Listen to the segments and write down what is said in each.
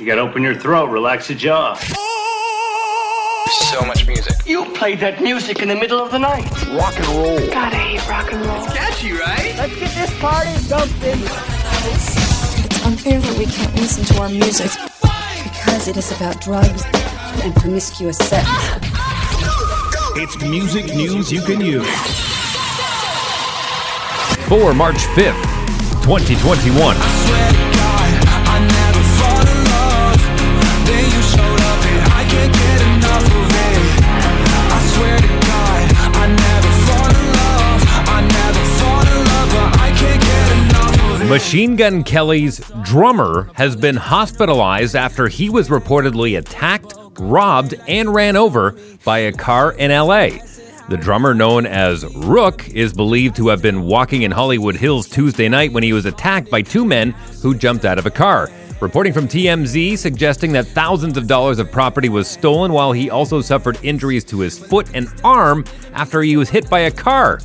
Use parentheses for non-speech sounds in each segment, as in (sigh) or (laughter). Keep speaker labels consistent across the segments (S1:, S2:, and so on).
S1: You gotta open your throat, relax your jaw.
S2: So much music.
S1: You played that music in the middle of the night.
S2: Rock and roll.
S3: God, I hate rock and roll.
S2: Catchy, right?
S4: Let's get this party jumping.
S5: It's unfair that we can't listen to our music because it is about drugs and promiscuous sex.
S6: It's music news you can use.
S7: For March 5th, 2021. Machine Gun Kelly's drummer has been hospitalized after he was reportedly attacked, robbed, and ran over by a car in LA. The drummer, known as Rook, is believed to have been walking in Hollywood Hills Tuesday night when he was attacked by two men who jumped out of a car. Reporting from TMZ suggesting that thousands of dollars of property was stolen while he also suffered injuries to his foot and arm after he was hit by a car.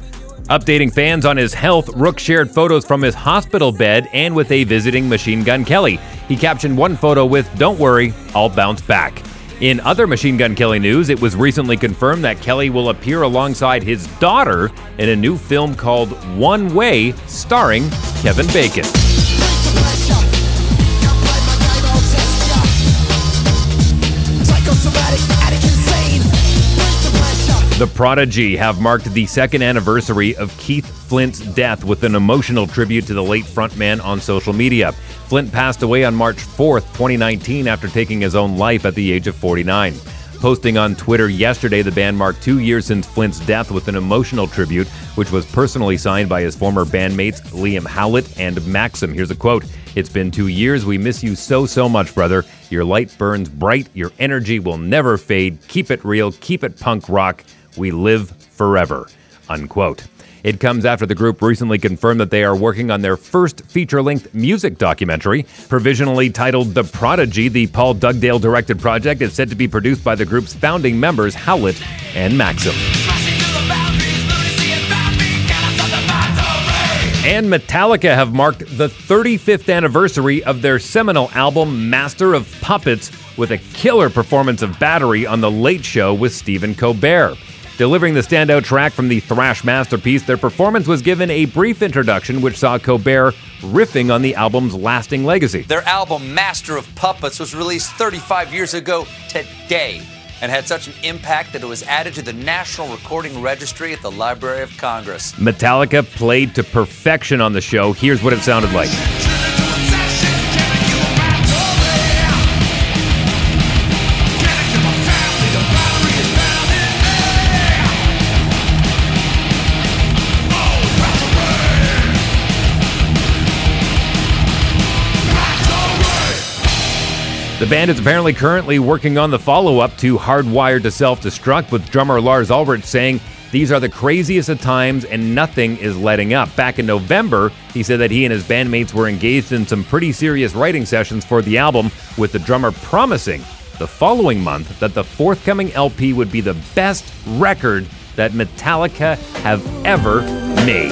S7: Updating fans on his health, Rook shared photos from his hospital bed and with a visiting Machine Gun Kelly. He captioned one photo with, Don't worry, I'll bounce back. In other Machine Gun Kelly news, it was recently confirmed that Kelly will appear alongside his daughter in a new film called One Way, starring Kevin Bacon. The Prodigy have marked the second anniversary of Keith Flint's death with an emotional tribute to the late frontman on social media. Flint passed away on March 4th, 2019, after taking his own life at the age of 49. Posting on Twitter yesterday, the band marked two years since Flint's death with an emotional tribute, which was personally signed by his former bandmates Liam Howlett and Maxim. Here's a quote It's been two years. We miss you so, so much, brother. Your light burns bright. Your energy will never fade. Keep it real. Keep it punk rock. We live forever. Unquote. It comes after the group recently confirmed that they are working on their first feature length music documentary. Provisionally titled The Prodigy, the Paul Dugdale directed project is said to be produced by the group's founding members, Howlett and Maxim. And Metallica have marked the 35th anniversary of their seminal album, Master of Puppets, with a killer performance of Battery on The Late Show with Stephen Colbert. Delivering the standout track from the thrash masterpiece, their performance was given a brief introduction, which saw Colbert riffing on the album's lasting legacy.
S8: Their album, Master of Puppets, was released 35 years ago today and had such an impact that it was added to the National Recording Registry at the Library of Congress.
S7: Metallica played to perfection on the show. Here's what it sounded like. The band is apparently currently working on the follow up to Hardwired to Self Destruct, with drummer Lars Ulrich saying, These are the craziest of times and nothing is letting up. Back in November, he said that he and his bandmates were engaged in some pretty serious writing sessions for the album, with the drummer promising the following month that the forthcoming LP would be the best record that Metallica have ever made.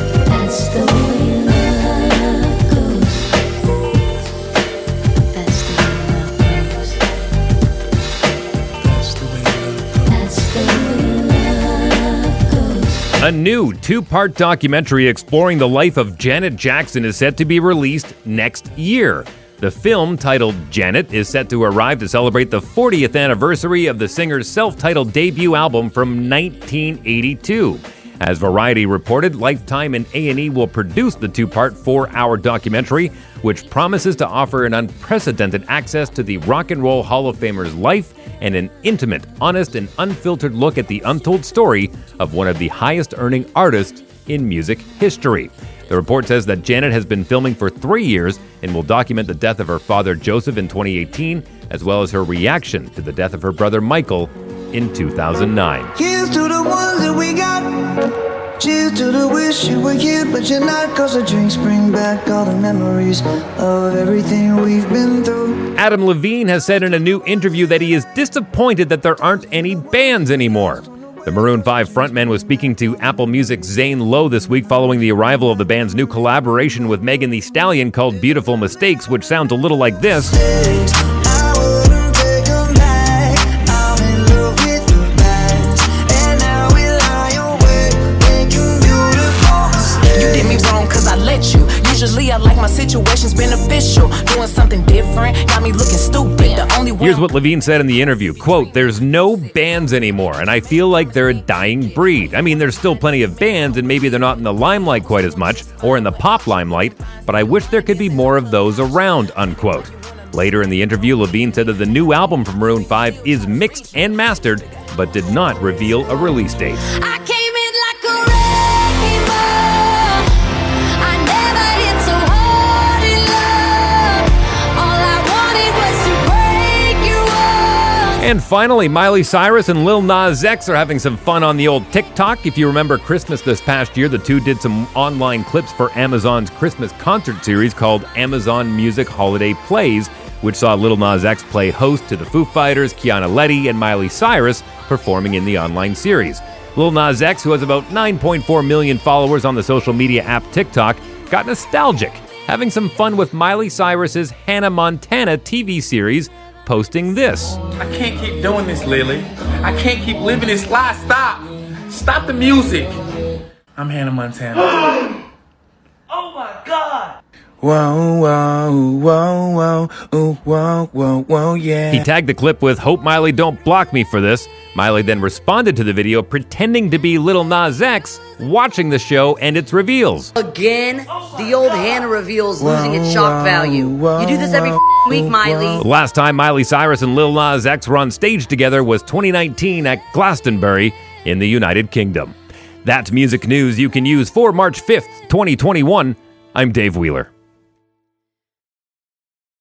S7: A new two part documentary exploring the life of Janet Jackson is set to be released next year. The film, titled Janet, is set to arrive to celebrate the 40th anniversary of the singer's self titled debut album from 1982. As Variety reported, Lifetime and A&E will produce the two-part 4-hour documentary, which promises to offer an unprecedented access to the Rock and Roll Hall of Famer's life and an intimate, honest, and unfiltered look at the untold story of one of the highest-earning artists in music history. The report says that Janet has been filming for three years and will document the death of her father Joseph in 2018, as well as her reaction to the death of her brother Michael in 2009.
S9: Cheers to the wish you were here, but you're not. Cause the drinks bring back all the memories of everything we've been through.
S7: Adam Levine has said in a new interview that he is disappointed that there aren't any bands anymore. The Maroon 5 frontman was speaking to Apple Music's Zane Lowe this week following the arrival of the band's new collaboration with Megan Thee Stallion called Beautiful Mistakes, which sounds a little like this.
S2: Different got me looking stupid. The only
S7: Here's what Levine said in the interview. Quote, there's no bands anymore, and I feel like they're a dying breed. I mean, there's still plenty of bands, and maybe they're not in the limelight quite as much, or in the pop limelight, but I wish there could be more of those around, unquote. Later in the interview, Levine said that the new album from Maroon 5 is mixed and mastered, but did not reveal a release date.
S3: I
S7: And finally, Miley Cyrus and Lil Nas X are having some fun on the old TikTok. If you remember Christmas this past year, the two did some online clips for Amazon's Christmas concert series called Amazon Music Holiday Plays, which saw Lil Nas X play host to the Foo Fighters, Kiana Ledé, and Miley Cyrus performing in the online series. Lil Nas X, who has about 9.4 million followers on the social media app TikTok, got nostalgic, having some fun with Miley Cyrus's Hannah Montana TV series, posting this.
S10: I can't keep doing this, Lily. I can't keep living this lie. Stop. Stop the music. I'm Hannah Montana. (gasps) Oh my God.
S11: Whoa, whoa, whoa, whoa, ooh, whoa, whoa, whoa, yeah.
S7: He tagged the clip with Hope Miley don't block me for this. Miley then responded to the video pretending to be Little Nas X watching the show and its reveals.
S12: Again, the old Hannah reveals losing its shock value. You do this every week, Miley.
S7: The last time Miley Cyrus and Lil Nas X were on stage together was 2019 at Glastonbury in the United Kingdom. That's music news you can use for March 5th, 2021. I'm Dave Wheeler.